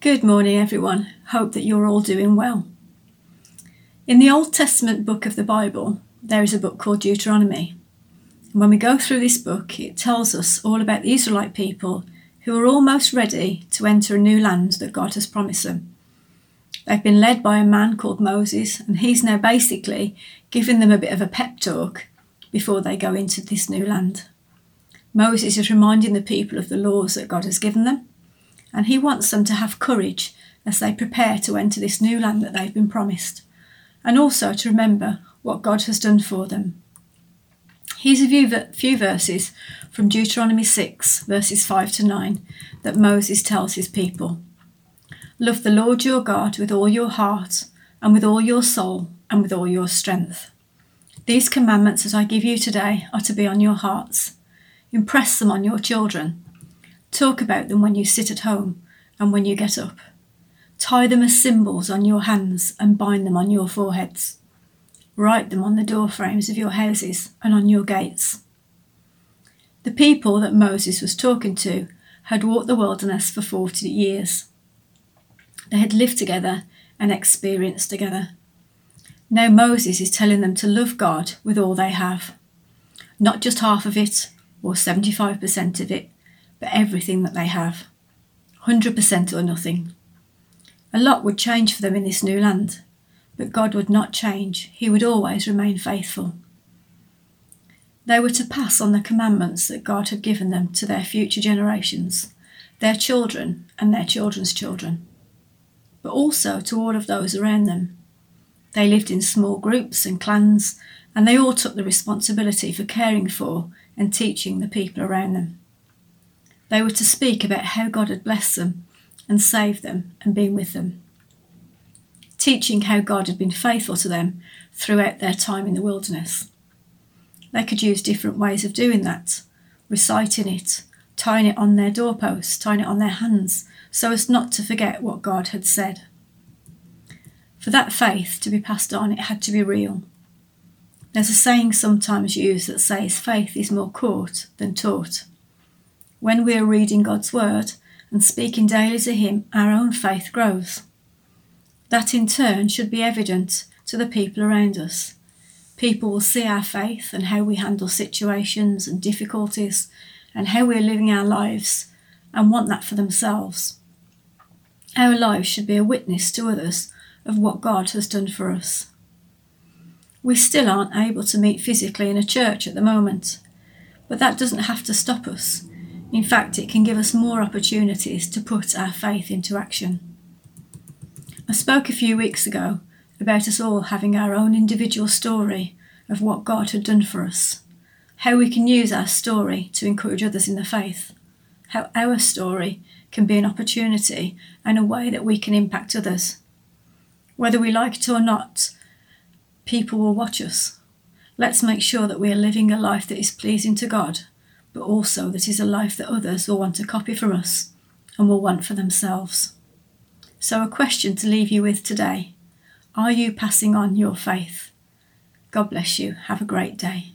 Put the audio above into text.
Good morning, everyone. Hope that you're all doing well. In the Old Testament book of the Bible, there is a book called Deuteronomy. And when we go through this book, it tells us all about the Israelite people who are almost ready to enter a new land that God has promised them. They've been led by a man called Moses, and he's now basically giving them a bit of a pep talk before they go into this new land. Moses is reminding the people of the laws that God has given them and he wants them to have courage as they prepare to enter this new land that they've been promised, and also to remember what God has done for them. Here's a few verses from Deuteronomy 6, verses 5 to 9, that Moses tells his people Love the Lord your God with all your heart, and with all your soul, and with all your strength. These commandments that I give you today are to be on your hearts. Impress them on your children Talk about them when you sit at home and when you get up. Tie them as symbols on your hands and bind them on your foreheads. Write them on the door frames of your houses and on your gates. The people that Moses was talking to had walked the wilderness for 40 years. They had lived together and experienced together. Now Moses is telling them to love God with all they have. Not just half of it or 75% of it, but everything that they have 100% or nothing. A lot would change for them in this new land, but God would not change. He would always remain faithful. They were to pass on the commandments that God had given them to their future generations, their children and their children's children, but also to all of those around them. They lived in small groups and clans, and they all took the responsibility for caring for and teaching the people around them. They were to speak about how God had blessed them and saved them and been with them, teaching how God had been faithful to them throughout their time in the wilderness. They could use different ways of doing that, reciting it, tying it on their doorposts, tying it on their hands, so as not to forget what God had said. For that faith to be passed on, it had to be real. There's a saying sometimes used that says faith is more caught than taught. When we are reading God's Word and speaking daily to Him, our own faith grows. That in turn should be evident to the people around us. People will see our faith and how we handle situations and difficulties and how we're living our lives and want that for themselves. Our lives should be a witness to others of what God has done for us. We still aren't able to meet physically in a church at the moment, but that doesn't have to stop us in fact, it can give us more opportunities to put our faith into action. I spoke a few weeks ago about us all having our own individual story of what God had done for us, how we can use our story to encourage others in the faith, how our story can be an opportunity and a way that we can impact others. Whether we like it or not, people will watch us. Let's make sure that we are living a life that is pleasing to God but also that is a life that others will want to copy from us and will want for themselves. So, a question to leave you with today Are you passing on your faith? God bless you. Have a great day.